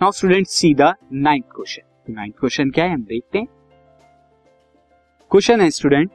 Now student see the ninth question ninth question क्या है? हम देखते हैं. क्वेश्चन है स्टूडेंट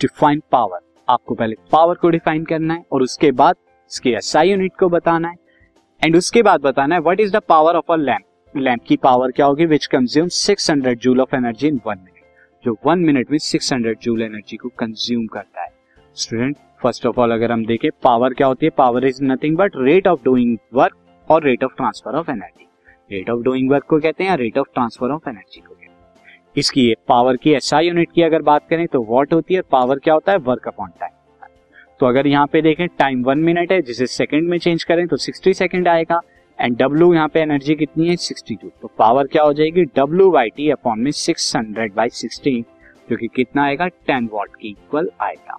डिफाइन पावर आपको पहले पावर को डिफाइन करना है और उसके बाद इसके एसआई यूनिट को बताना है. एंड उसके बाद बताना है what is the power of a lamp lamp की पावर क्या होगी? Which consume 600 joule of energy in one minute जो वन मिनट में 600 जूल एनर्जी को कंज्यूम करता है. स्टूडेंट फ़र्स्ट ऑफ़ ऑल अगर हम देखें पावर क्या होती है? Power is nothing but rate of doing work और rate of transfer of energy rate of doing work को कहते हैं या rate of transfer of energy को कहते हैं। इसकी पावर की एसआई यूनिट की अगर बात करें तो वॉट होती है? पावर क्या होता है? वर्क अपॉन टाइम तो अगर यहाँ पे देखें टाइम वन मिनट है, जिसे सेकंड में चेंज करें तो सिक्सटी सेकंड आएगा एंड डब्ल्यू यहाँ पे एनर्जी कितनी है? सिक्सटी टू तो पावर क्या हो जाएगी? डब्ल्यू बाई टी अपॉन में सिक्स हंड्रेड बाई सिक्सटीन जो कि कितना आएगा? टेन वॉट की इक्वल आएगा।